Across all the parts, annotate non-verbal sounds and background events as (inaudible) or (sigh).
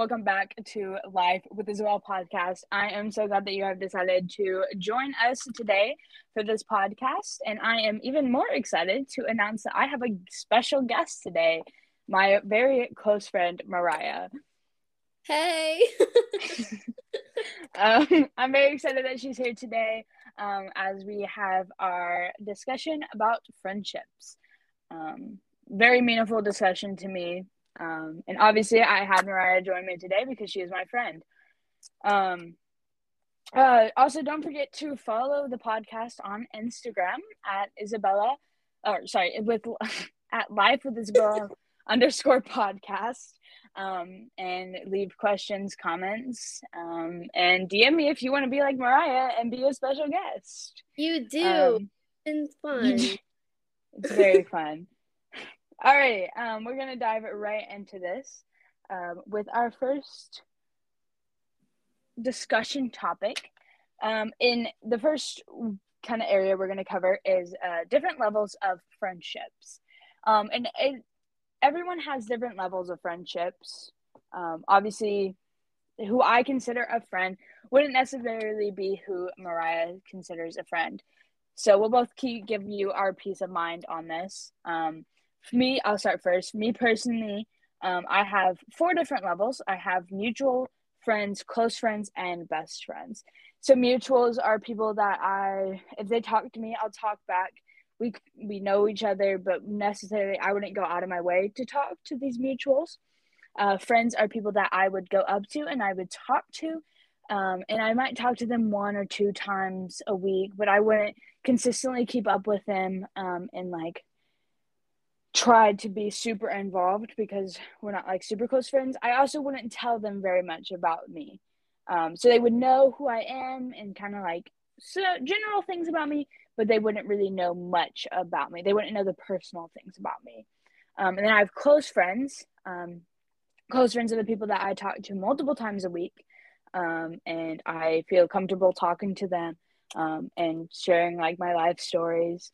Welcome back to Life with Isabel podcast. I am so glad that you have decided to join us today for this podcast. And I am even more excited to announce that I have a special guest today, my very close friend, Mariah. Hey. (laughs) um, I'm very excited that she's here today um, as we have our discussion about friendships. Um, very meaningful discussion to me um, and obviously, I had Mariah join me today because she is my friend. Um, uh, also, don't forget to follow the podcast on Instagram at Isabella, or sorry, with (laughs) at Life with Isabella (laughs) underscore podcast. Um, and leave questions, comments, um, and DM me if you want to be like Mariah and be a special guest. You do. Um, it's fun. it's very fun. All right, um, we're gonna dive right into this um, with our first discussion topic. Um, in the first kind of area we're gonna cover is uh, different levels of friendships, um, and it, everyone has different levels of friendships. Um, obviously, who I consider a friend wouldn't necessarily be who Mariah considers a friend. So we'll both keep give you our peace of mind on this. Um, for me, I'll start first. Me personally, um, I have four different levels. I have mutual friends, close friends, and best friends. So mutuals are people that I, if they talk to me, I'll talk back. We we know each other, but necessarily I wouldn't go out of my way to talk to these mutuals. Uh, friends are people that I would go up to and I would talk to, um, and I might talk to them one or two times a week, but I wouldn't consistently keep up with them um, and like tried to be super involved because we're not like super close friends. I also wouldn't tell them very much about me. Um, so they would know who I am and kind of like so general things about me, but they wouldn't really know much about me. They wouldn't know the personal things about me. Um, and then I have close friends. Um, close friends are the people that I talk to multiple times a week. Um, and I feel comfortable talking to them um, and sharing like my life stories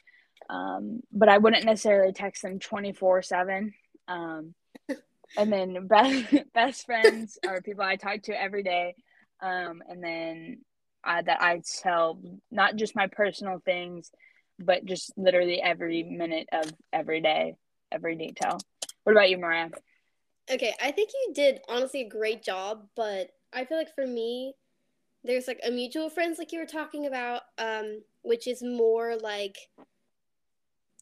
um, but I wouldn't necessarily text them 24 7. Um, (laughs) and then best, (laughs) best friends are people I talk to every day. Um, and then uh, that I tell not just my personal things, but just literally every minute of every day, every detail. What about you, Mariah? Okay, I think you did honestly a great job, but I feel like for me, there's like a mutual friends like you were talking about, um, which is more like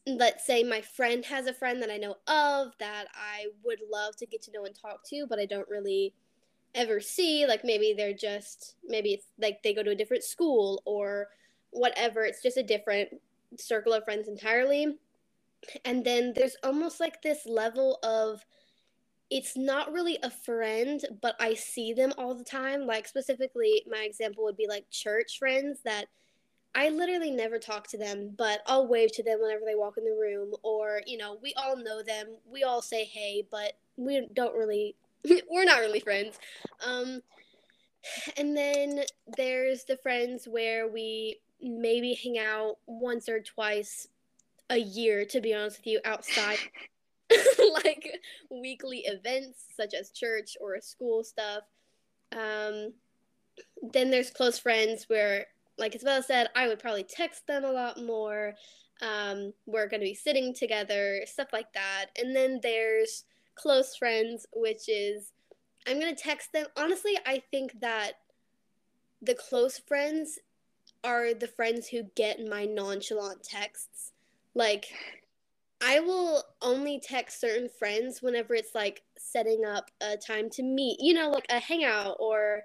let's say my friend has a friend that I know of that I would love to get to know and talk to, but I don't really ever see. Like maybe they're just, maybe it's like they go to a different school or whatever. It's just a different circle of friends entirely. And then there's almost like this level of, it's not really a friend, but I see them all the time. Like, specifically, my example would be like church friends that I literally never talk to them, but I'll wave to them whenever they walk in the room, or you know, we all know them. We all say hey, but we don't really, (laughs) we're not really friends. Um, and then there's the friends where we maybe hang out once or twice a year, to be honest with you, outside. (laughs) (laughs) like weekly events such as church or school stuff. Um, then there's close friends where like Isabella said, I would probably text them a lot more. Um, we're going to be sitting together, stuff like that. And then there's close friends, which is I'm going to text them. Honestly, I think that the close friends are the friends who get my nonchalant texts. Like, I will only text certain friends whenever it's like setting up a time to meet, you know, like a hangout or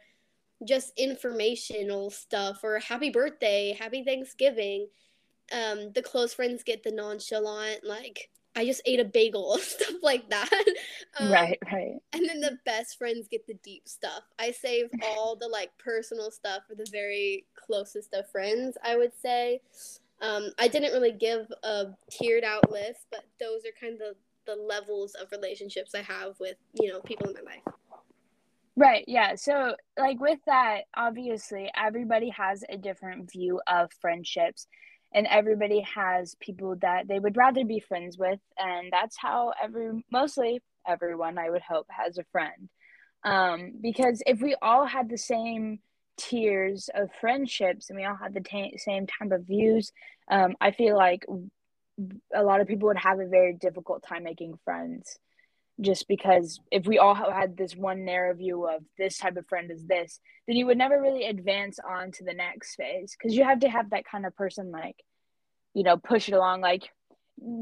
just informational stuff or happy birthday, happy Thanksgiving. Um, the close friends get the nonchalant, like, I just ate a bagel, (laughs) stuff like that. (laughs) Um, right, right. And then the best friends get the deep stuff. I save (laughs) all the like personal stuff for the very closest of friends, I would say. Um, I didn't really give a tiered out list, but those are kind of the levels of relationships I have with, you know, people in my life. Right, yeah. So, like, with that, obviously, everybody has a different view of friendships, and everybody has people that they would rather be friends with, and that's how every mostly everyone, I would hope, has a friend. Um, because if we all had the same tiers of friendships and we all had the t- same type of views, um, I feel like a lot of people would have a very difficult time making friends just because if we all had this one narrow view of this type of friend is this then you would never really advance on to the next phase. Because you have to have that kind of person like you know push it along. Like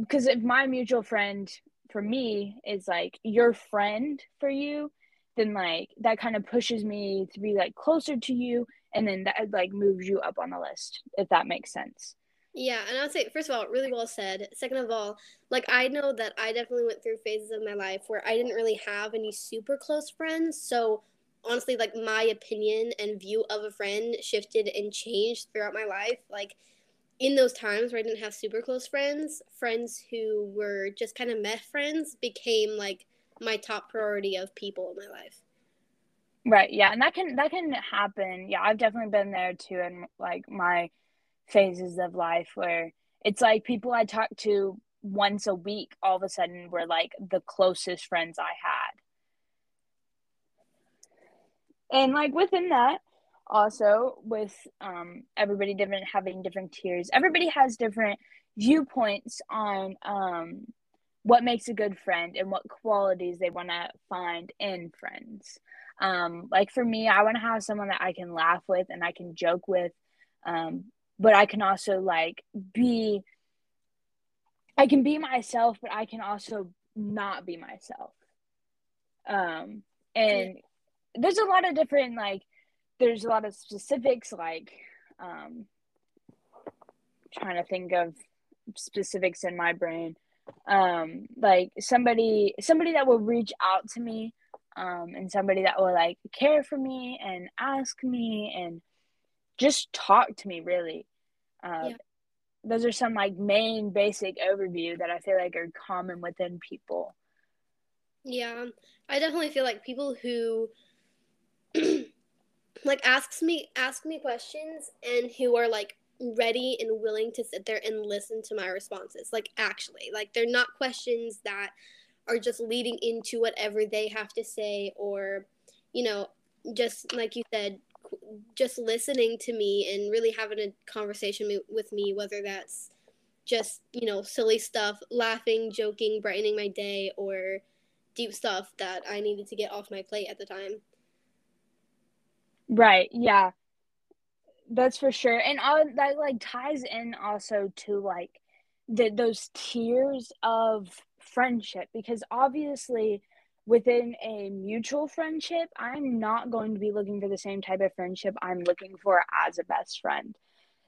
because if my mutual friend for me is like your friend for you then like that kind of pushes me to be like closer to you and then that like moves you up on the list if that makes sense yeah, and I'd say first of all, really well said. Second of all, like I know that I definitely went through phases of my life where I didn't really have any super close friends. So honestly, like my opinion and view of a friend shifted and changed throughout my life. Like in those times where I didn't have super close friends, friends who were just kind of meh friends became like my top priority of people in my life. Right. Yeah, and that can that can happen. Yeah, I've definitely been there too and like my phases of life where it's like people I talk to once a week all of a sudden were like the closest friends I had. And like within that, also with um, everybody different having different tiers, everybody has different viewpoints on um, what makes a good friend and what qualities they want to find in friends. Um, like for me, I want to have someone that I can laugh with and I can joke with. Um, but I can also like be I can be myself, but I can also not be myself. Um and there's a lot of different like there's a lot of specifics like um trying to think of specifics in my brain um like somebody somebody that will reach out to me um and somebody that will like care for me and ask me and just talk to me really. Uh, yeah. those are some like main basic overview that i feel like are common within people. Yeah i definitely feel like people who (clears throat) like asks me ask me questions and who are like ready and willing to sit there and listen to my responses. Like actually like they're not questions that are just leading into whatever they have to say or you know just like you said just listening to me and really having a conversation with me, whether that's just, you know, silly stuff, laughing, joking, brightening my day, or deep stuff that I needed to get off my plate at the time. Right. Yeah. That's for sure. And all that like ties in also to like the those tiers of friendship because obviously within a mutual friendship, I'm not going to be looking for the same type of friendship I'm looking for as a best friend.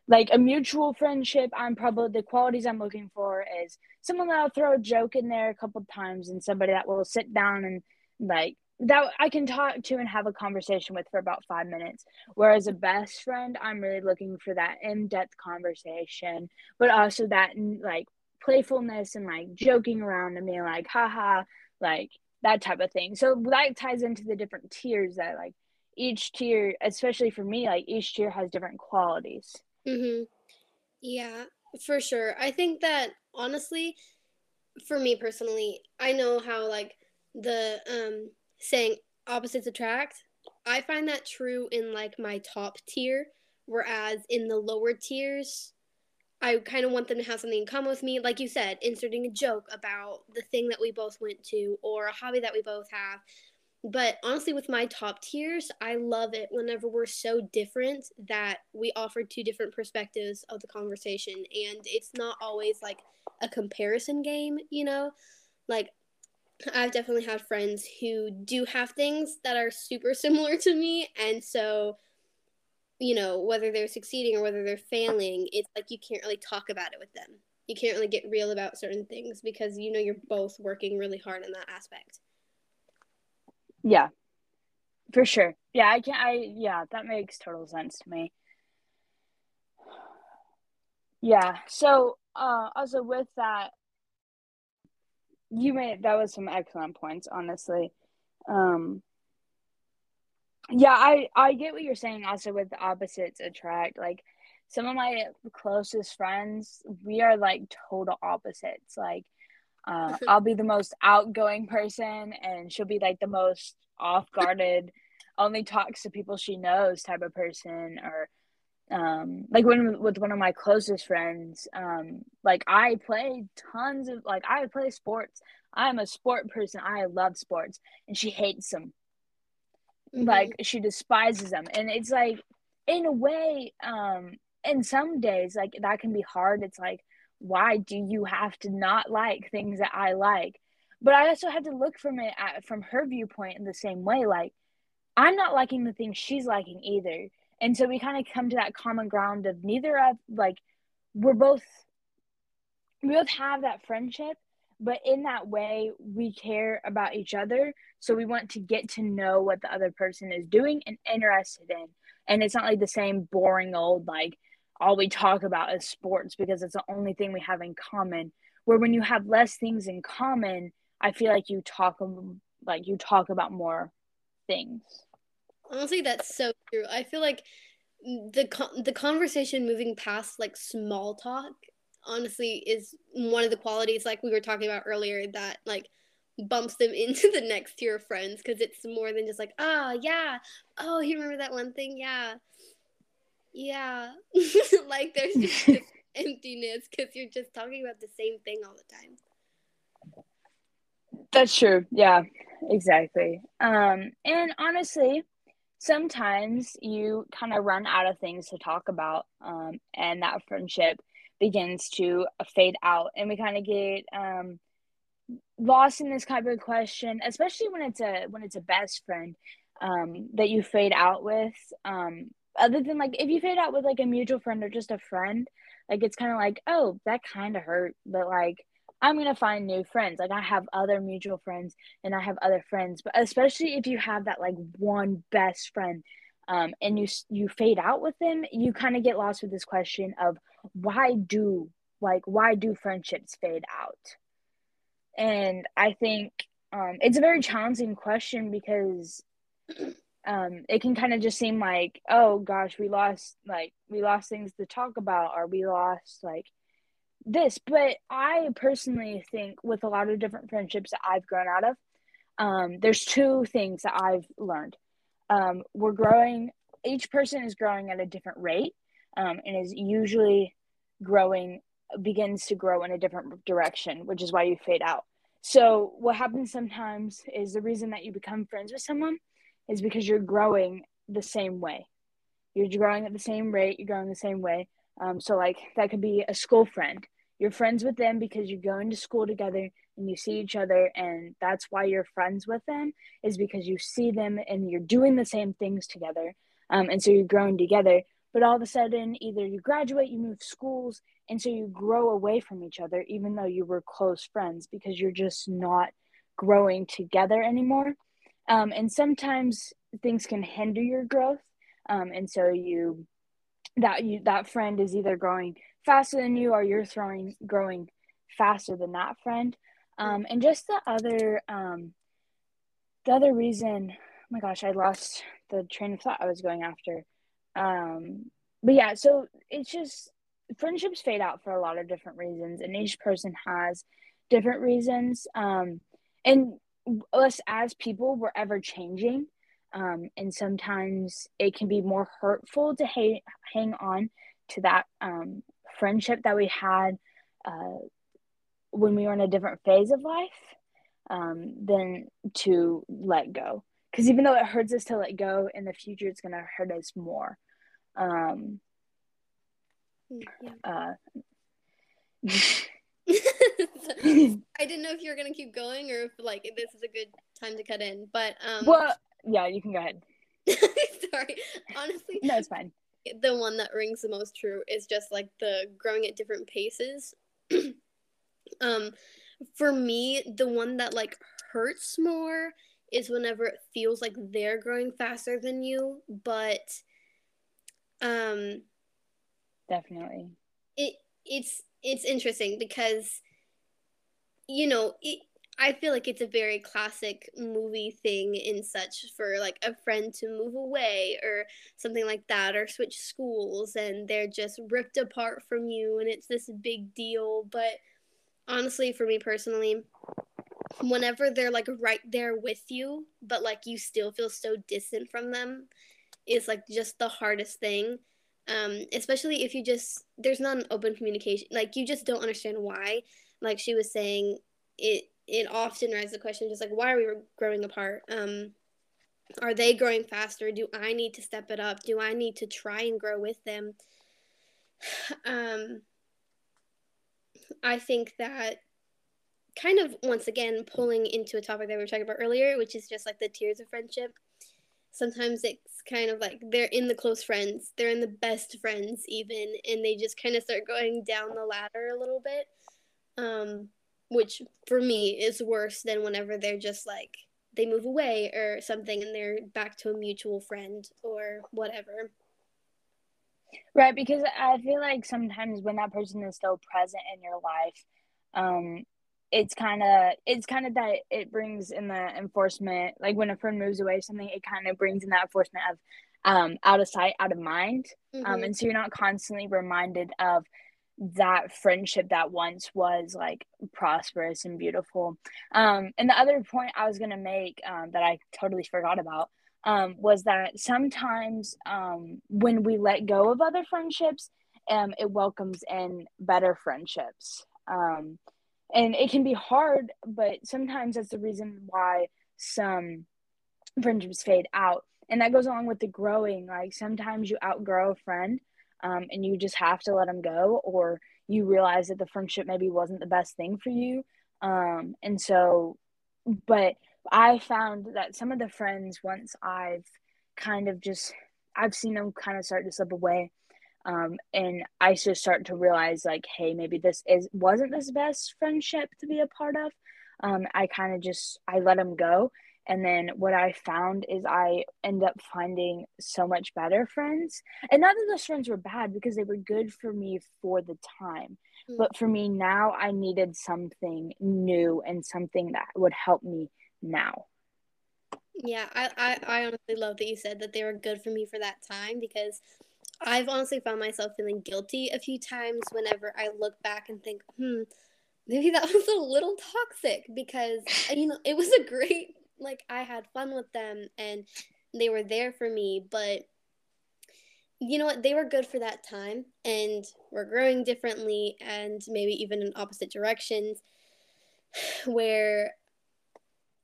Like a mutual friendship, I'm probably the qualities I'm looking for is someone that'll throw a joke in there a couple times and somebody that will sit down and like that I can talk to and have a conversation with for about five minutes. Whereas a best friend, I'm really looking for that in depth conversation, but also that like playfulness and like joking around and being like, haha, like that type of thing. So that ties into the different tiers that like each tier, especially for me, like each tier has different qualities. Mhm. Yeah, for sure. I think that honestly, for me personally, I know how like the um saying opposites attract. I find that true in like my top tier, whereas in the lower tiers, I kind of want them to have something in common with me. Like you said, inserting a joke about the thing that we both went to or a hobby that we both have. But honestly, with my top tiers, I love it whenever we're so different that we offer two different perspectives of the conversation. And it's not always like a comparison game, you know? Like, I've definitely had friends who do have things that are super (laughs) similar to me. And so you know, whether they're succeeding or whether they're failing, it's like you can't really talk about it with them. You can't really get real about certain things because you know you're both working really hard in that aspect. Yeah. For sure. Yeah, I can I yeah, that makes total sense to me. Yeah. So, uh also with that you made that was some excellent points, honestly. Um yeah, I I get what you're saying also with opposites attract. Like some of my closest friends, we are like total opposites. Like Uh, (laughs) I'll be the most outgoing person, and she'll be like the most off guarded, only talks to people she knows type of person. Or um, like when with one of my closest friends, um, like I play tons of like I play sports. I'm a sport person. I love sports, and she hates them. Mm-hmm. Like she despises them, and it's like in a way, um, in some days like that can be hard. It's like why do you have to not like things that I like? But I also had to look from it at, from her viewpoint in the same way. Like, I'm not liking the things she's liking either. And so we kind of come to that common ground of neither of, like, we're both, we both have that friendship, but in that way, we care about each other. So we want to get to know what the other person is doing and interested in. And it's not like the same boring old, like, all we talk about is sports because it's the only thing we have in common. Where when you have less things in common, I feel like you talk um, like you talk about more things. Honestly, that's so true. I feel like the con- the conversation moving past like small talk honestly is one of the qualities like we were talking about earlier that like bumps them (laughs) into the next tier of friends because it's more than just like oh yeah oh you remember that one thing yeah yeah. (laughs) like there's just (laughs) emptiness because you're just talking about the same thing all the time. That's true. Yeah, exactly. Um, and honestly, sometimes you kind of run out of things to talk about, um, and that friendship begins to fade out, and we kind of get um lost in this kind of question, especially when it's a when it's a best friend um that you fade out with. Um, other than like if you fade out with like a mutual friend or just a friend, like it's kind of like, oh, that kind of hurt, but like I'm gonna find new friends. Like I have other mutual friends and I have other friends, but especially if you have that like one best friend, um, and you you fade out with them, you kind of get lost with this question of why do like why do friendships fade out? And I think um, it's a very challenging question because um, it can kind of just seem like, oh gosh, we lost like we lost things to talk about, or we lost like this. But I personally think with a lot of different friendships that I've grown out of, um, there's two things that I've learned. Um, we're growing. Each person is growing at a different rate, um, and is usually growing begins to grow in a different direction, which is why you fade out. So what happens sometimes is the reason that you become friends with someone is because you're growing the same way. You're growing at the same rate, you're growing the same way. Um, so, like, that could be a school friend. You're friends with them because you're going to school together and you see each other, and that's why you're friends with them, is because you see them and you're doing the same things together. Um, and so you're growing together. But all of a sudden, either you graduate, you move schools, and so you grow away from each other, even though you were close friends, because you're just not growing together anymore. Um, and sometimes things can hinder your growth. Um, and so you that you that friend is either growing faster than you or you're throwing growing faster than that friend. Um, and just the other um, the other reason, oh my gosh, I lost the train of thought I was going after. Um, but yeah, so it's just friendships fade out for a lot of different reasons, and each person has different reasons. Um, and us as people we're ever changing um, and sometimes it can be more hurtful to ha- hang on to that um, friendship that we had uh, when we were in a different phase of life um, than to let go because even though it hurts us to let go in the future it's going to hurt us more um, yeah. uh, (laughs) I didn't know if you were gonna keep going or if like this is a good time to cut in. But um Well yeah, you can go ahead. (laughs) sorry. Honestly No, it's fine. The one that rings the most true is just like the growing at different paces. (clears throat) um for me, the one that like hurts more is whenever it feels like they're growing faster than you, but um definitely. It it's it's interesting because you know it, i feel like it's a very classic movie thing in such for like a friend to move away or something like that or switch schools and they're just ripped apart from you and it's this big deal but honestly, for me personally, whenever they're like right there with you, but like you still feel so distant from them, is like just the hardest thing. Um, especially if you just there's not an open communication, like you just don't understand why. Like she was saying, it it often raises the question, just like why are we growing apart? Um, are they growing faster? Do I need to step it up? Do I need to try and grow with them? (sighs) Um, I think that kind of once again pulling into a topic that we were talking about earlier, which is just like the tiers of friendship. Sometimes it's kind of like they're in the close friends, they're in the best friends, even, and they just kind of start going down the ladder a little bit. Um, which for me is worse than whenever they're just like they move away or something and they're back to a mutual friend or whatever. Right, because I feel like sometimes when that person is still present in your life, um, it's kind of it's kind of that it brings in the enforcement. Like when a friend moves away, something it kind of brings in that enforcement of um, out of sight, out of mind, um, mm-hmm. um, and so you're not constantly reminded of that friendship that once was like prosperous and beautiful. Um, and the other point I was gonna make um, that I totally forgot about um, was that sometimes um, when we let go of other friendships, um, it welcomes in better friendships. Um, and it can be hard, but sometimes that's the reason why some friendships fade out. And that goes along with the growing. Like sometimes you outgrow a friend um, and you just have to let them go, or you realize that the friendship maybe wasn't the best thing for you. Um, and so, but I found that some of the friends, once I've kind of just, I've seen them kind of start to slip away. Um, and I just start to realize like, hey, maybe this is wasn't this best friendship to be a part of. Um, I kind of just I let them go, and then what I found is I end up finding so much better friends. And not that those friends were bad because they were good for me for the time. Mm-hmm. But for me now, I needed something new and something that would help me now. Yeah, I, I, I honestly love that you said that they were good for me for that time because I've honestly found myself feeling guilty a few times whenever I look back and think, hmm, maybe that (laughs) was a little toxic because, you know, it was a great, like, I had fun with them and they were there for me, but you know what? They were good for that time and we're growing differently and maybe even in opposite directions (sighs) where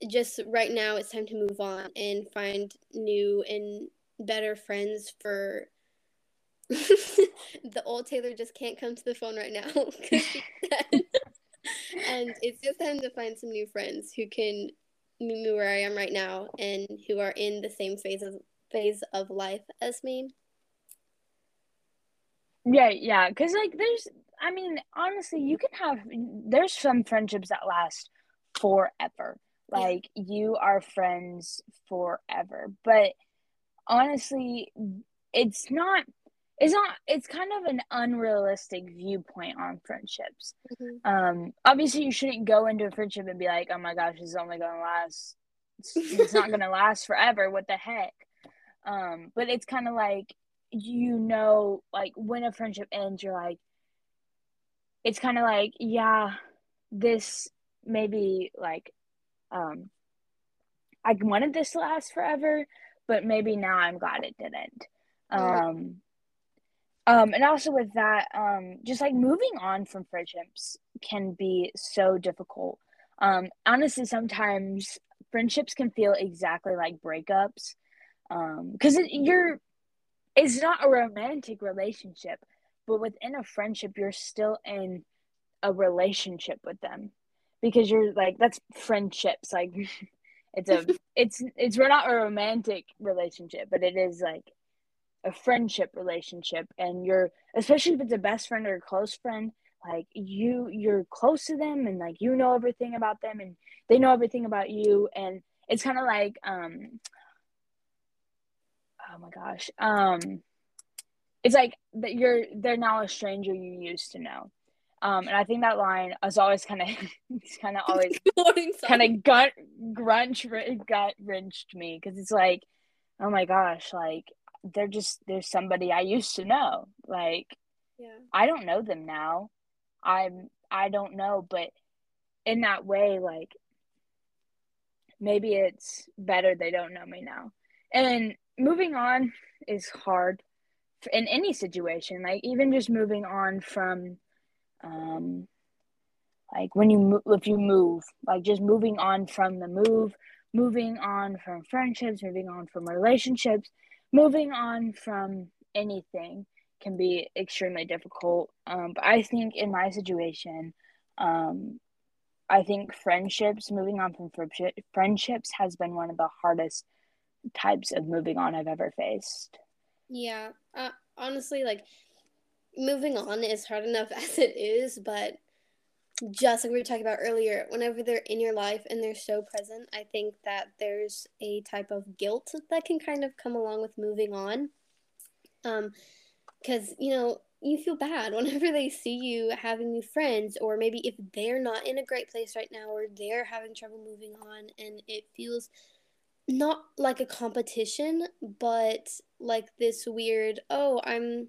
just right now it's time to move on and find new and better friends for (laughs) the old Taylor just can't come to the phone right now. (laughs) (laughs) and it's just time to find some new friends who can me where I am right now and who are in the same phase of phase of life as me. Yeah, yeah, because like there's, I mean, honestly, you can have there's some friendships that last forever like yeah. you are friends forever but honestly it's not it's not it's kind of an unrealistic viewpoint on friendships mm-hmm. um obviously you shouldn't go into a friendship and be like oh my gosh it's only gonna last it's, it's not gonna last forever what the heck um but it's kind of like you know like when a friendship ends you're like it's kind of like yeah this maybe like um, I wanted this to last forever, but maybe now I'm glad it didn't. Um, um, and also with that, um, just like moving on from friendships can be so difficult. Um, honestly, sometimes friendships can feel exactly like breakups. Um, because it, you're, it's not a romantic relationship, but within a friendship, you're still in a relationship with them because you're like that's friendships like (laughs) it's a (laughs) it's it's we're not a romantic relationship but it is like a friendship relationship and you're especially if it's a best friend or a close friend like you you're close to them and like you know everything about them and they know everything about you. And it's kind of like um oh my gosh um it's like that you're they're now a stranger you used to know. Um, and I think that line is always kind of, (laughs) it's kind of (laughs) always kind of gut grunch gut wrenched me because it's like, oh my gosh, like they're just there's somebody I used to know. Like, yeah, I don't know them now. I'm I don't know, but in that way, like maybe it's better they don't know me now. And moving on is hard in any situation. Like even just moving on from, um, like when you if you move, like just moving on from the move, moving on from friendships, moving on from relationships, moving on from anything can be extremely difficult. Um, but I think in my situation, um, I think friendships, moving on from friendships, has been one of the hardest types of moving on I've ever faced. Yeah, uh, honestly, like moving on is hard enough (laughs) as it is, but just like we were talking about earlier, whenever they're in your life and they're so present, I think that there's a type of guilt that can kind of come along with moving on. Um, because you know you feel bad (laughs) whenever they see you having new friends, or maybe if they're not in a great place right now, or they're having trouble moving on, and it feels not like a competition, but like this weird, oh, I'm,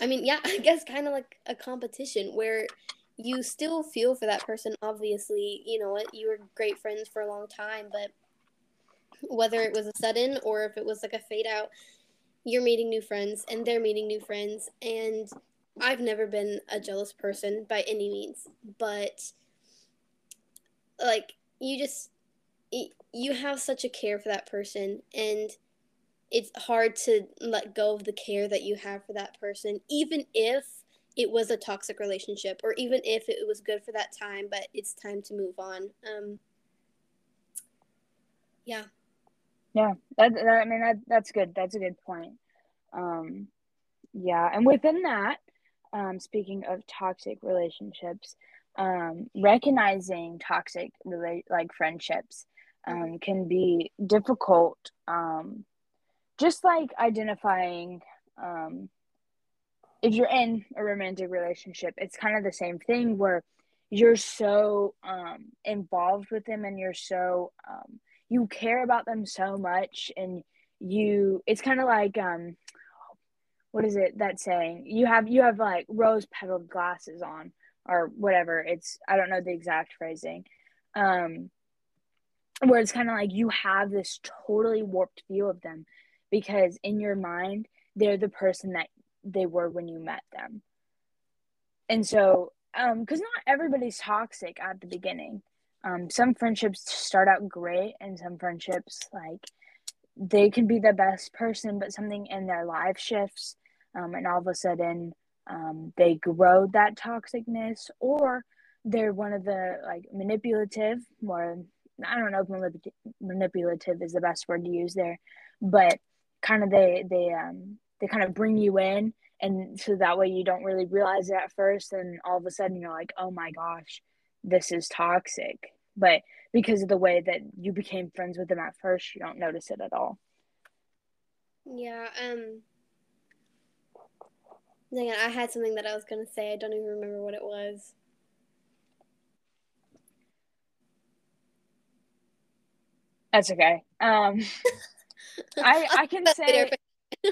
I mean, yeah, (laughs) I guess kind of like a competition where you still feel for that person. Obviously, you know what, you were great friends for a long time, but whether it was a sudden or if it was like a fade out, you're meeting new friends and they're meeting new friends and I've never been a jealous person by any means, but like you just you have such a care for that person and it's hard to let go of the care that you have for that person even if it was a toxic relationship or even if it was good for that time but it's time to move on um yeah yeah, that, that I mean that that's good. That's a good point. Um, yeah, and within that, um, speaking of toxic relationships, um, recognizing toxic relate like friendships um, can be difficult. Um, just like identifying um, if you're in a romantic relationship, it's kind of the same thing where you're so um, involved with them and you're so um, you care about them so much and you it's kind of like um what is it that saying? You have you have like rose petaled glasses on or whatever. It's i don't know the exact phrasing. Um where it's kind of like you have this totally warped view of them because in your mind they're the person that they were when you met them. And so um because not everybody's toxic at the beginning. Um, some friendships start out great and some friendships like they can be the best person but something in their life shifts um, and all of a sudden um, they grow that toxicness or they're one of the like manipulative or i don't know if manip- manipulative is the best word to use there but kind of they they um they kind of bring you in and so that way you don't really realize it at first and all of a sudden you're like oh my gosh this is toxic but because of the way that you became friends with them at first you don't notice it at all yeah um Dang it, I had something that I was gonna say. I don't even remember what it was. That's okay. Um, (laughs) I I can say (laughs)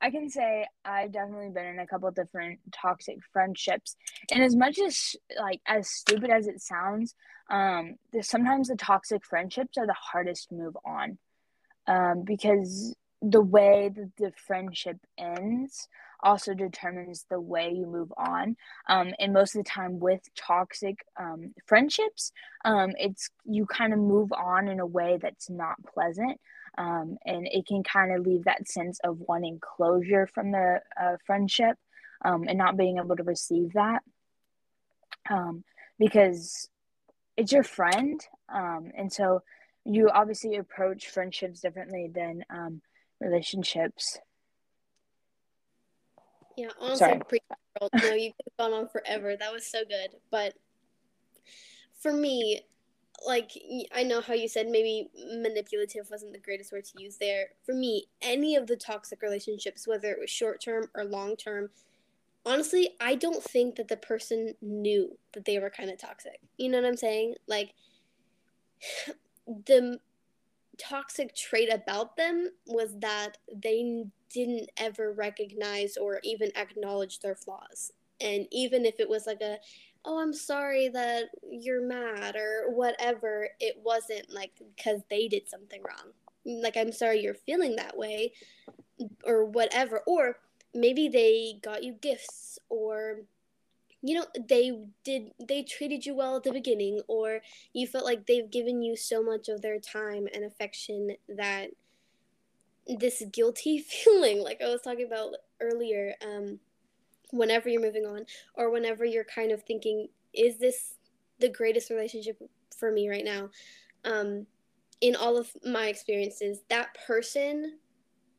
I can say I've definitely been in a couple different toxic friendships, and as much as like as stupid as it sounds, um, sometimes the toxic friendships are the hardest to move on, um, because the way that the friendship ends also determines the way you move on. Um, and most of the time with toxic um, friendships, um, it's you kind of move on in a way that's not pleasant. Um, and it can kind of leave that sense of wanting closure from the uh, friendship um, and not being able to receive that um, because it's your friend. and so you obviously approach friendships differently than relationships. Yeah, honestly, pretty girl. No, you could have gone on forever. That was so good. But for me, like I know how you said maybe manipulative wasn't the greatest word to use there. For me, any of the toxic relationships, whether it was short term or long term, honestly, I don't think that the person knew that they were kind of toxic. You know what I'm saying? Like (sighs) the toxic trait about them was that they didn't ever recognize or even acknowledge their flaws. And even if it was like a, oh, I'm sorry that you're mad or whatever, it wasn't like because they did something wrong. Like, I'm sorry you're feeling that way or whatever. Or maybe they got you gifts or you know they did they treated you well at the beginning or you felt like they've given you so much of their time and affection that this guilty (laughs) feeling like i was talking about earlier um whenever you're moving on or whenever you're kind of thinking is this the greatest relationship for me right now? Um in all of my experiences that person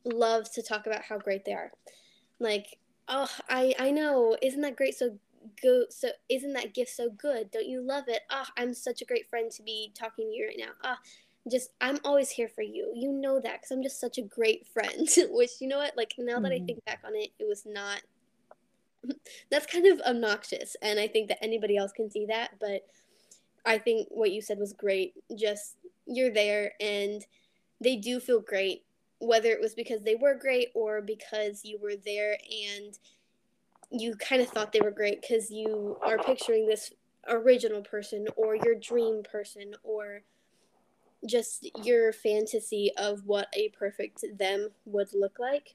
loves to talk about how great they are. Like oh i i know. Isn't that great? So go so isn't that gift so good? Don't you love it? Ah oh, i'm such a great friend to be talking to you right now. Ah oh, just i'm always here for you. You know that because i'm just such a great friend (laughs) which you know what? Like now mm-hmm. that i mm-hmm. think back on it it was not that's kind of obnoxious and i think that anybody else can see that but i think what you said was great just you're there and they do feel great whether it was because they were great or because you were there and you kind of thought they were great because you are picturing this original person or your dream person or just your fantasy of what a perfect them would look like.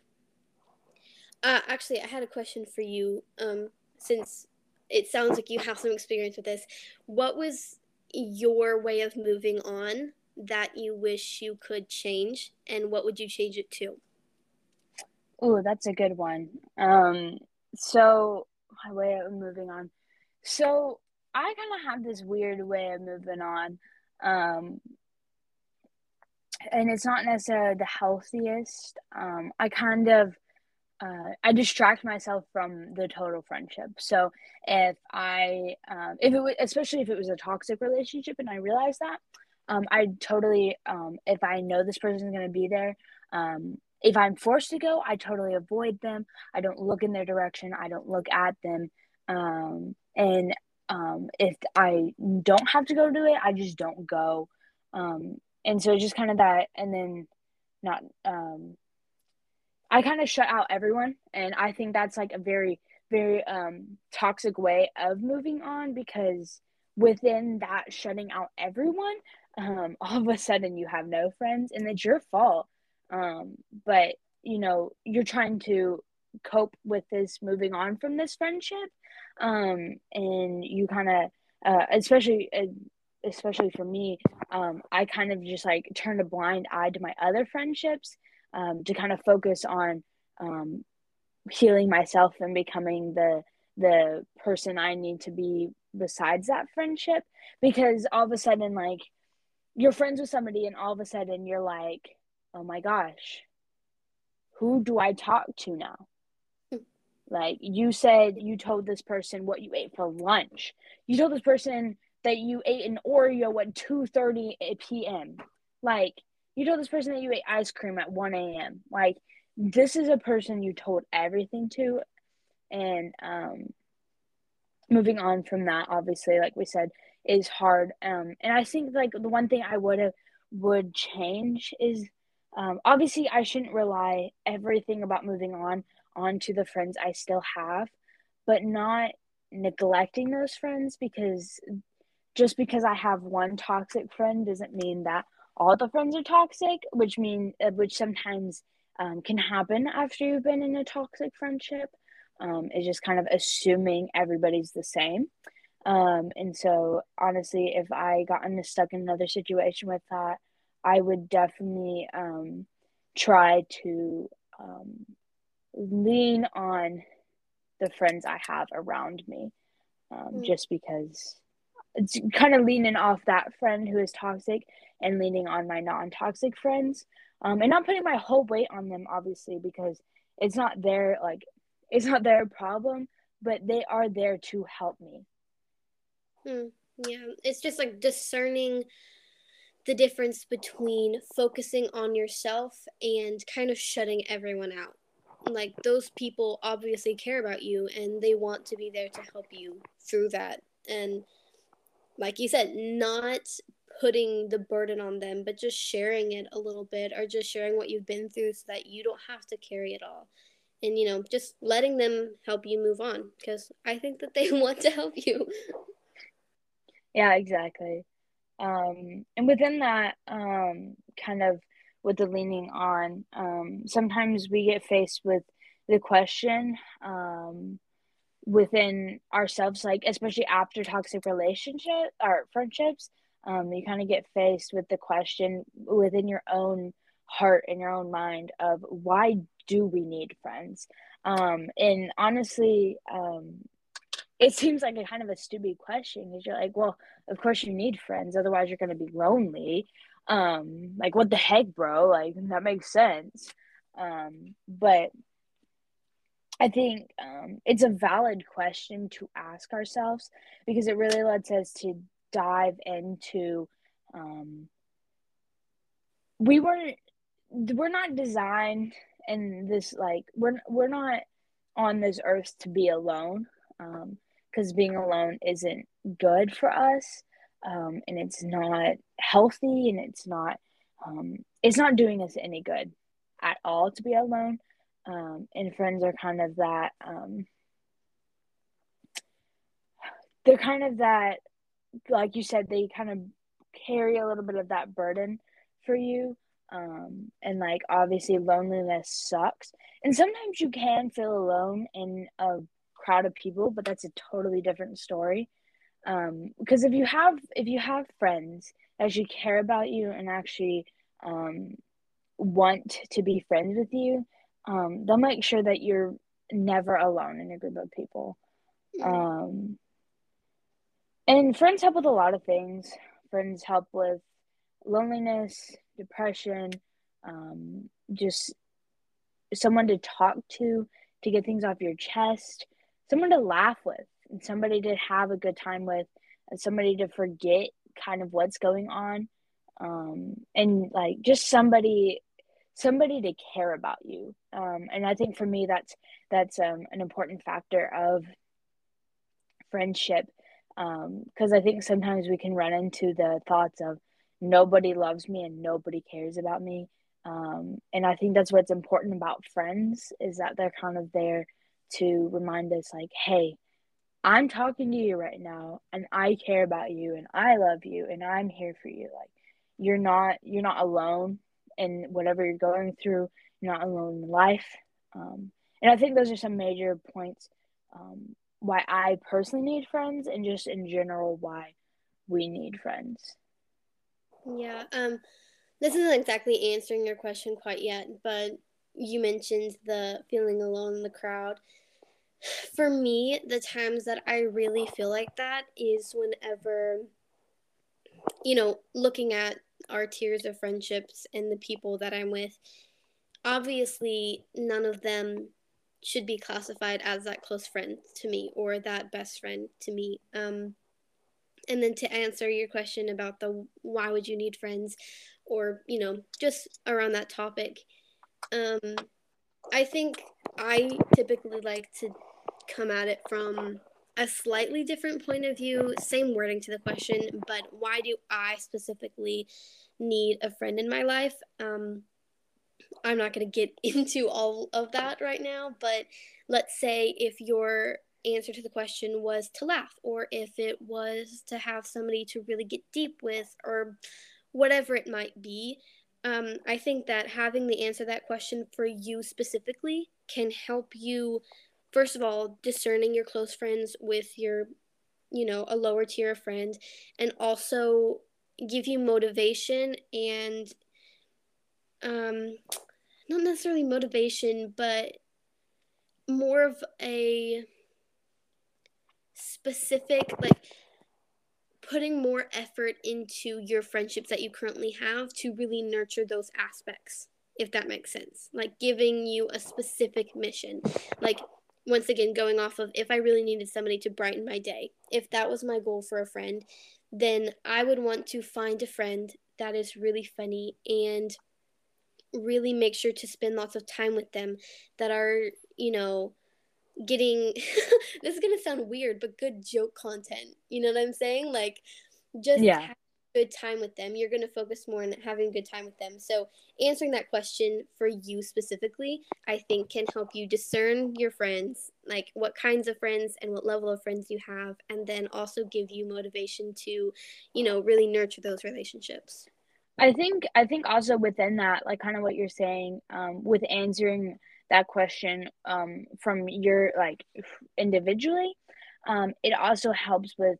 Uh, actually, I had a question for you. Um, since it sounds like you have some experience with this, what was your way of moving on that you wish you could change, and what would you change it to? Oh, that's a good one. Um, so my way of moving on. So I kind of have this weird way of moving on. Um, and it's not necessarily the healthiest. Um, I kind of uh, I distract myself from the total friendship. So if I um, if it was especially if it was a toxic relationship and I realize that, um, I totally um, if I know this person's gonna be there, um, if I'm forced to go, I totally avoid them. I don't look in their direction. I don't look at them. Um, and um, if I don't have to go to it, I just don't go. Um, and so just kind of that, and then not. Um, I kind of shut out everyone, and I think that's like a very, very um, toxic way of moving on because within that shutting out everyone, um, (laughs) all of a sudden you have no friends, and it's your fault um, but you know, you're trying to cope with this moving on from this friendship. Um, and you kind of, uh, especially, uh, especially for me, um, I kind of just like turned a blind eye to my other friendships um, to kind of focus on um, healing myself and becoming the the person I need to be besides that friendship because all of a sudden like you're friends with somebody and all of a sudden you're like oh my gosh, who do I talk to now? like you said you told this person what you ate for lunch. You told this person that you ate an Oreo at 2:30 p.m. Like you told this person that you ate ice cream at 1 a.m. Like this is a person you told everything to and um moving on from that obviously like we said is hard um and i think like the one thing i would have would change is um, obviously, I shouldn't rely everything about moving on onto the friends I still have, but not neglecting those friends because just because I have one toxic friend doesn't mean that all the friends are toxic, which mean uh, which sometimes um, can happen after you've been in a toxic friendship. Um, is just kind of assuming everybody's the same. Um, and so honestly, if I got into stuck in another situation with that, I would definitely um, try to um, lean on the friends I have around me, um, mm. just because kind of leaning off that friend who is toxic and leaning on my non-toxic friends, um, and not putting my whole weight on them, obviously, because it's not their like it's not their problem, but they are there to help me. Hmm. Yeah, it's just like discerning the difference between focusing on yourself and kind of shutting everyone out. Like those people obviously care about you and they want to be there to help you through that. And like you said, not putting the burden on them, but just sharing it a little bit or just sharing what you've been through so that you don't have to carry it all. and you know just letting them help you move on because i think that they (laughs) want to help you yeah exactly um and within that um kind of with the leaning on um sometimes we get faced with the question um within ourselves like especially after toxic relationship or friendships um you kind of get faced with the question within your own heart and your own mind of why do we need friends? Um, and honestly, um, it seems like a kind of a stupid question because you're like, well, of course you need friends, otherwise you're gonna be lonely. Um, like what the heck, bro? Like that makes sense. Um, but I think um, it's a valid question to ask ourselves because it really lets us to dive into. Um, we weren't we're not designed in this like we're we're not on this earth to be alone um because being alone isn't good for us um and it's not healthy and it's not um it's not doing us any good at all to be alone um and friends are kind of that um they're kind of that like you said they kind of carry a little bit of that burden for you um, and like obviously loneliness sucks. And sometimes you can feel alone in a crowd of people but that's a totally different story. Um, because if you have if you have friends that actually care about you and actually um, want to be friends with you um, they'll make sure that you're never alone in a group of people. Um, and friends help with a lot of things. Friends help with loneliness depression, um, just someone to talk to to get things off your chest, someone to laugh with, and somebody to have a good time with, and somebody to forget kind of what's going on, um, and like just somebody somebody to care about you um, and i think for me that's that's um, an important factor of friendship because um, i think sometimes we can run into the thoughts of nobody loves me and nobody cares about me. Um, and I think that's what's important about friends is that they're kind of there to remind us, like, hey, I'm talking to you right now and I care about you and I love you and I'm here for you. Like, you're not you're not alone in whatever you're going through. You're not alone in life. Um, and I think those are some major points um, why I personally need friends and just in general why we need friends. Yeah. Um, this isn't exactly answering your question quite yet, but you mentioned the feeling alone in the crowd. For me, the times that I really feel like that is whenever, you know, looking at our tiers of friendships and the people that I'm with, obviously, none of them should be classified as that close friend to me or that best friend to me. Um, and then to answer your question about the why would you need friends or you know just around that topic um i think i typically like to come at it from a slightly different point of view same wording to the question but why do i specifically need a friend in my life um i'm not going to get (laughs) into all of that right now but let's say if you're answer to the question was to laugh, or if it was to have somebody to really get deep with, or whatever it might be. Um, I think that having the answer that question for you specifically can help you, first of all, discerning your close friends with your, you know, a lower tier of friend, and also give you motivation and, um, not necessarily motivation, but more of a specific like putting more effort into your friendships that you currently have to really nurture those aspects if that makes sense. Like giving you a specific mission. Like once again going off of if i really needed somebody to brighten my day if that was my goal for a friend then i would want to find a friend that is really funny and really make sure to spend lots of time with them that are you know getting (laughs) this is gonna sound weird but good joke content. You know what i'm saying? Like just yeah good time with them. You're going to focus more on having a good time with them. So, answering that question for you specifically, I think can help you discern your friends, like what kinds of friends and what level of friends you have, and then also give you motivation to, you know, really nurture those relationships. I think I think also within that, like kind of what you're saying, um, with answering that question um, from your like individually, um, it also helps with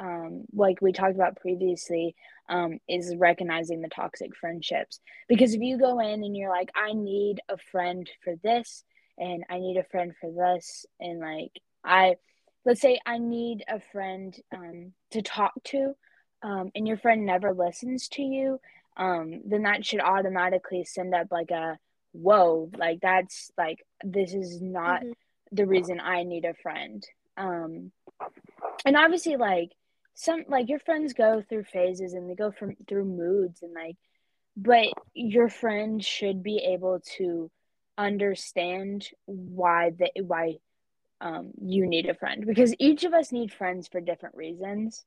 um, like we talked about previously, um, is recognizing the toxic friendships. Because if you go in and you're like, I need a friend for this, and I need a friend for this, and like, I, let's say I need a friend um, to talk to, um, and your friend never listens to you, um, then that should automatically send up like a, whoa, like that's like, this is not mm-hmm. the reason I need a friend. Um, and obviously, like, some like your friends go through phases and they go from through moods and like but your friend should be able to understand why the why um, you need a friend because each of us need friends for different reasons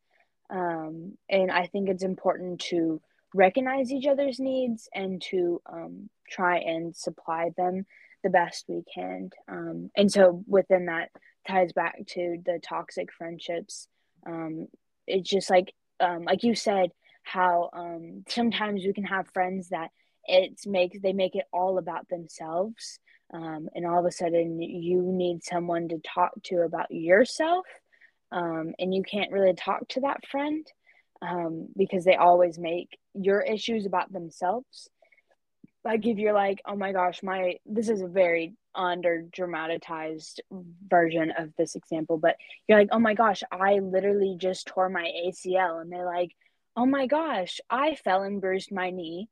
um, and i think it's important to recognize each other's needs and to um, try and supply them the best we can um, and so within that ties back to the toxic friendships um, it's just like um, like you said how um, sometimes we can have friends that it's makes they make it all about themselves um, and all of a sudden you need someone to talk to about yourself um, and you can't really talk to that friend um, because they always make your issues about themselves like if you're like oh my gosh my this is a very under dramatized version of this example but you're like oh my gosh i literally just tore my acl and they're like oh my gosh i fell and bruised my knee.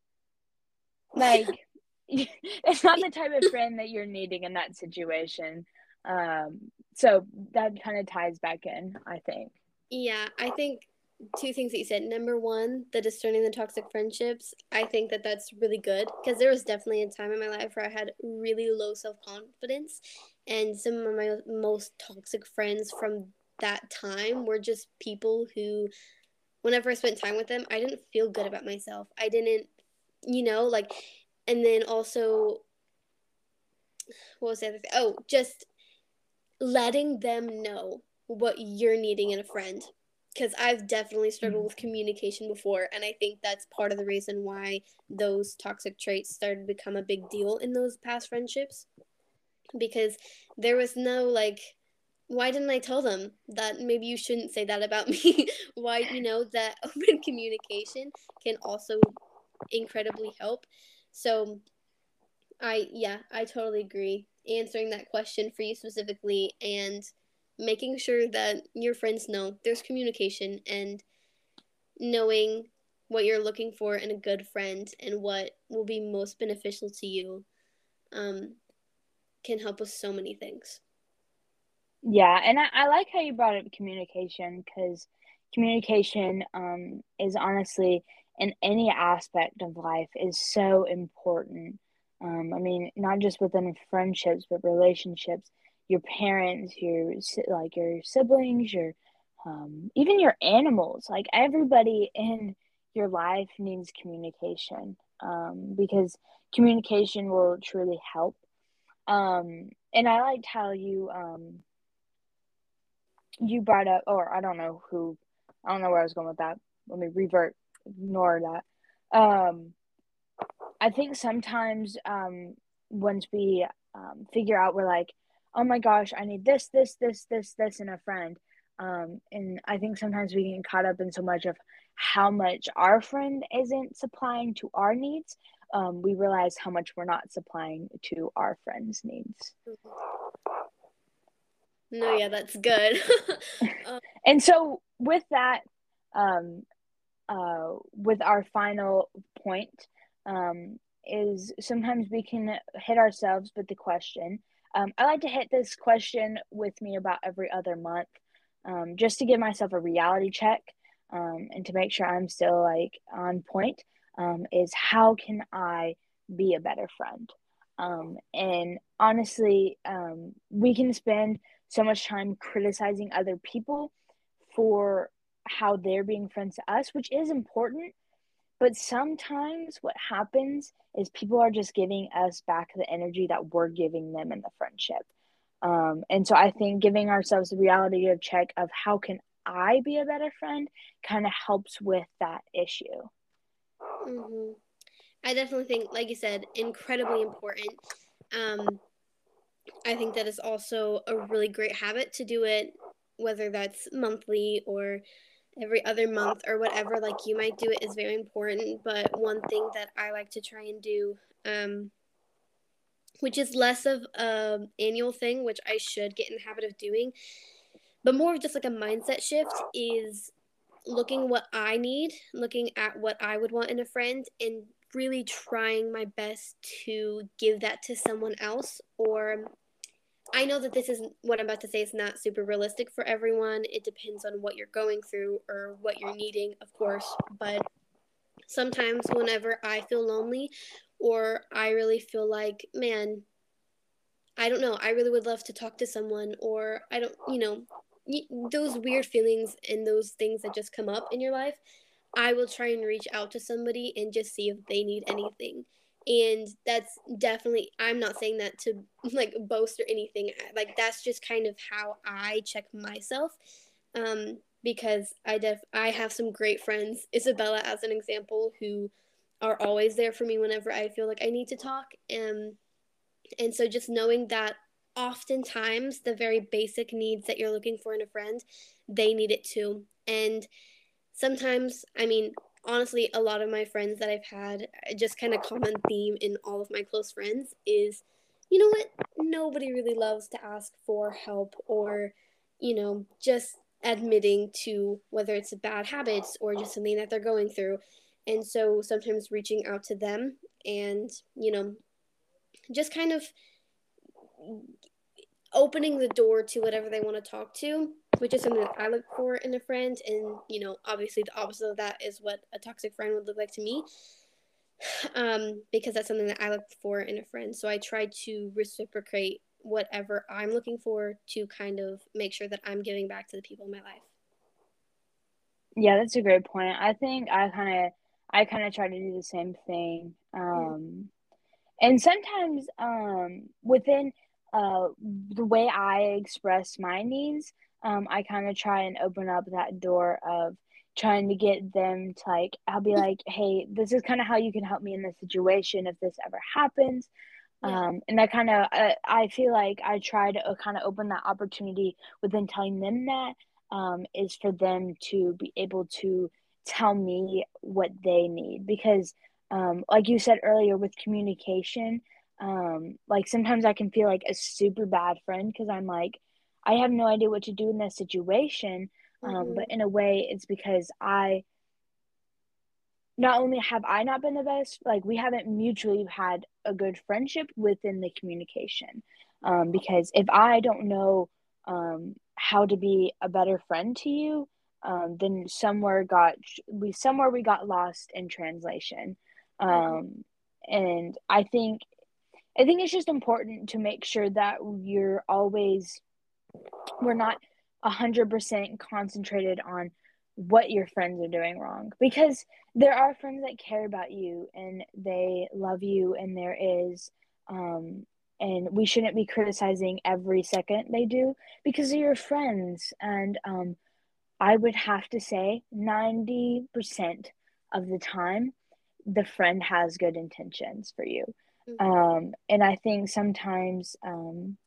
Like (laughs) it's not the type of friend that you're needing in that situation. Um so that kind of ties back in i think. Yeah i think two things that you said. Number one, the discerning the toxic friendships. I think that that's really good because there was definitely a time in my life where I had really low self confidence, and some of my most toxic friends from that time were just people who, whenever I spent time with them, I didn't feel good about myself. I didn't, you know, like, and then also, what was the other thing? Oh, just letting them know what you're needing in a friend because I've definitely struggled mm. with communication before, and I think that's part of the reason why those toxic traits started to become a big deal in those past friendships. Because there was no like, why didn't I tell them that maybe you shouldn't say that about (laughs) me? why, you know, that (laughs) open communication can also incredibly help. So, I, yeah, I totally agree. Answering that question for you specifically and making sure that your friends know there's communication and knowing what you're looking for in a good friend and what will be most beneficial to you um, can help with so many things. Yeah, and I, I like how you brought up communication because communication um, is honestly in any aspect of life is so important. Um, I mean, not just within friendships, but relationships your parents, your like your siblings, your um, even your animals. Like everybody in your life needs communication um, because communication will truly help. Um, and I liked how you um, you brought up, or I don't know who, I don't know where I was going with that. Let me revert, ignore that. Um, I think sometimes um, once we um, figure out we're like, oh my gosh, I need this, this, this, this, this in a friend. Um, and I think sometimes we get caught up in so much of how much our friend isn't supplying to our needs. Um, we realize how much we're not supplying to our friends' needs. No, yeah, that's good. (laughs) um, (laughs) and so, with that, um, uh, with our final point, um, is sometimes we can hit ourselves with the question um, I like to hit this question with me about every other month, um, just to give myself a reality check um, and to make sure I'm still like on point. Um, is how can I be a better friend? Um, and honestly, um, we can spend so much time criticizing other people for how they're being friends to us, which is important. But sometimes what happens is people are just giving us back the energy that we're giving them in the friendship. Um, and so I think giving ourselves the reality of check of how can I be a better friend kind of helps with that issue. Mm-hmm. I definitely think, like you said, incredibly important. Um, I think that is also a really great habit to do it, whether that's monthly or every other month or whatever. Like you might do it is very important. But one thing that I like to try and do, um, which is less of a annual thing, which I should get in the habit of doing, but more of just like a mindset shift, is looking what I need, looking at what I would want in a friend, and really trying my best to give that to someone else or I know that this isn't what I'm about to say is not super realistic for everyone. It depends on what you're going through or what you're needing, of course. But sometimes, whenever I feel lonely or I really feel like, man, I don't know, I really would love to talk to someone, or I don't, you know, those weird feelings and those things that just come up in your life, I will try and reach out to somebody and just see if they need anything. And that's definitely, I'm not saying that to (laughs) like boast or anything. Like, that's just kind of how I check myself. Um, because I def I have some great friends, Isabella as an example, who are always there for me whenever I feel like I need to talk. And and so just knowing that oftentimes the very basic needs that you're looking for in a friend, they need it too. And sometimes, I mean, honestly, a lot of my friends that I've had, just kind of common theme in all of my close friends is, you know what? Nobody really loves to ask for help or, you know, just admitting to whether it's bad habits or just something that they're going through. And so sometimes reaching out to them and, you know, just kind of opening the door to whatever they want to talk to, which is something that I look for in a friend. And, you know, obviously the opposite of that is what a toxic friend would look like to me. (sighs) Um, because that's something that I look for in a friend. So I try to reciprocate whatever I'm looking for to kind of make sure that I'm giving back to the people in my life. Yeah, that's a great point. I think I kind of I kind of try to do the same thing. Um, and sometimes um, within uh, the way I express my needs, um, I kind of try and open up that door of trying to get them to like, I'll be like, hey, this is kind of how you can help me in this situation if this ever happens. Yeah. Um, and I kind of, uh, I feel like I try to uh, kind of open that opportunity within telling them that um, is for them to be able to tell me what they need because um, like you said earlier with communication um, like sometimes I can feel like a super bad friend because I'm like, I have no idea what to do in this situation. Um, mm-hmm. But in a way, it's because I not only have I not been the best, like we haven't mutually had a good friendship within the communication. Um, because if I don't know um, how to be a better friend to you, um, then somewhere got we somewhere we got lost in translation. Mm-hmm. Um, and I think I think it's just important to make sure that you're always, we're not 100% concentrated on what your friends are doing wrong because there are friends that care about you and they love you and there is um and we shouldn't be criticizing every second they do because they're your friends. And um i would have to say 90% of the time the friend has good intentions for you Mm-hmm. Um, and I think sometimes um,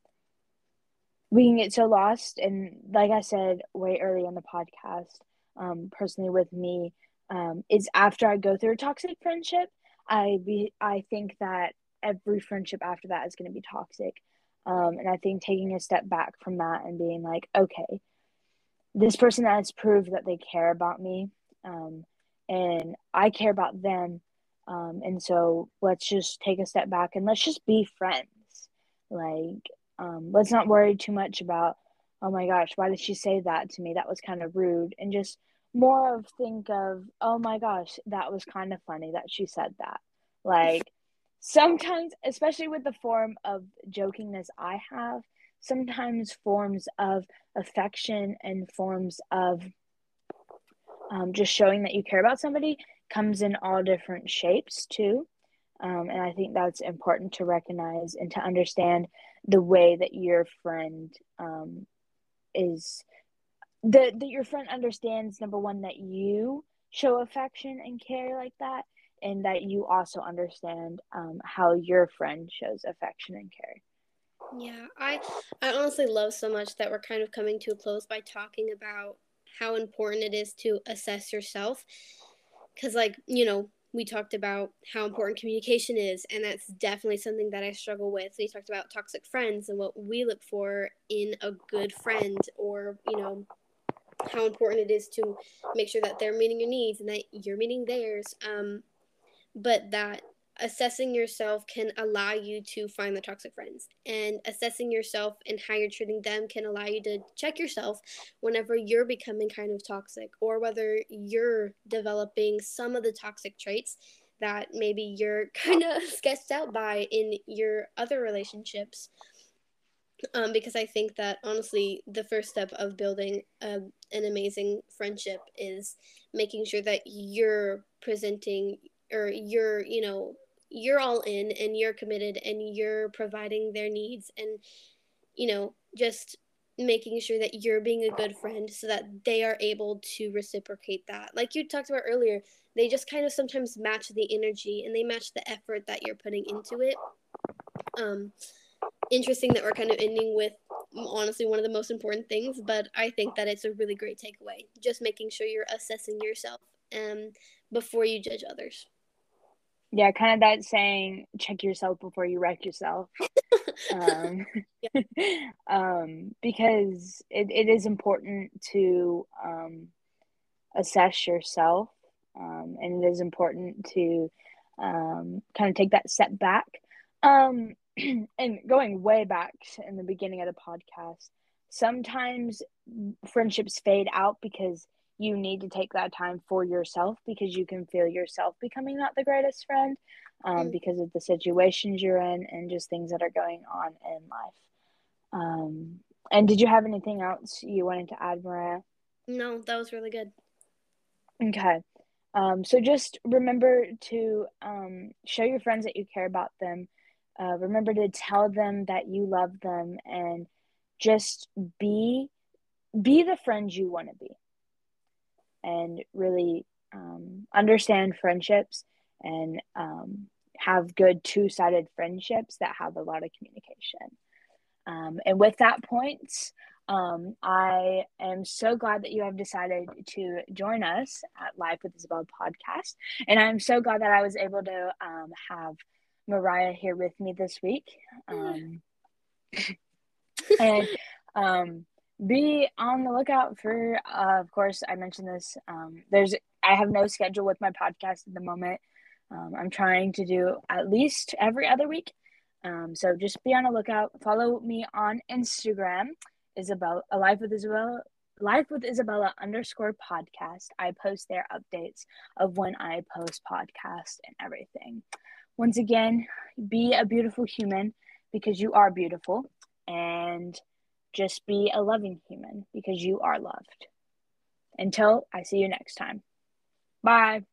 we can get so lost. And like I said way early on the podcast, um, personally with me, um, is after I go through a toxic friendship, I be I think that every friendship after that is going to be toxic. Um, and I think taking a step back from that and being like, okay, this person has proved that they care about me, um, and I care about them um, and so let's just take a step back and let's just be friends. Like, um, let's not worry too much about, oh my gosh, why did she say that to me? That was kind of rude. And just more of think of, oh my gosh, that was kind of funny that she said that. Like, sometimes, especially with the form of jokingness I have, sometimes forms of affection and forms of um, just showing that you care about somebody comes in all different shapes too. Um, and I think that's important to recognize and to understand the way that your friend um, is that that your friend understands number one that you show affection and care like that and that you also understand um, how your friend shows affection and care yeah i i honestly love so much that we're kind of coming to a close by talking about how important it is to assess yourself because like you know we talked about how important communication is and that's definitely something that i struggle with. We talked about toxic friends and what we look for in a good friend or you know how important it is to make sure that they're meeting your needs and that you're meeting theirs. Um, but that assessing yourself can allow you to find the toxic friends and assessing yourself and how you're treating them can allow you to check yourself whenever you're becoming kind of toxic or whether you're developing some of the toxic traits that maybe you're (laughs) kind of sketched out by in your other relationships. Um, because I think that honestly, the first step of building a, an amazing friendship is making sure that you're presenting or you're, you know, you're all in and you're committed and you're providing their needs and, you know, just making sure that you're being a good friend so that they are able to reciprocate that. Like you talked about earlier, they just kind of sometimes match the energy and they match the effort that you're putting into it. Um, interesting that we're kind of ending with honestly one of the most important things, but I think that it's a really great takeaway. Just making sure you're assessing yourself um, before you judge others. Yeah, kind of that saying, check yourself before you wreck yourself. (laughs) um, (laughs) um, because it, it is important to um, assess yourself um, and it is important to um, kind of take that step back. Um, (clears throat) and going way back in the beginning of the podcast, sometimes friendships fade out because you need to take that time for yourself because you can feel yourself becoming not the greatest friend um, mm. because of the situations you're in and just things that are going on in life. Um, and did you have anything else you wanted to add, Mariah? No, that was really good. Okay. Um, so just remember to um, show your friends that you care about them uh, remember to tell them that you love them and just be be the friend you want to be and really um, understand friendships and um, have good two-sided friendships that have a lot of communication um, and with that point um, I am so glad that you have decided to join us at Live with Isabel podcast. And I'm so glad that I was able to um, have Mariah here with me this week. Um, (laughs) and um, be on the lookout for, uh, of course, I mentioned this. Um, there's, I have no schedule with my podcast at the moment. Um, I'm trying to do at least every other week. Um, so just be on the lookout. Follow me on Instagram, Isabel, Alive with Isabel, Life with Isabella underscore podcast. I post their updates of when I post podcast and everything. Once again, be a beautiful human because you are beautiful, and just be a loving human because you are loved. Until I see you next time. Bye.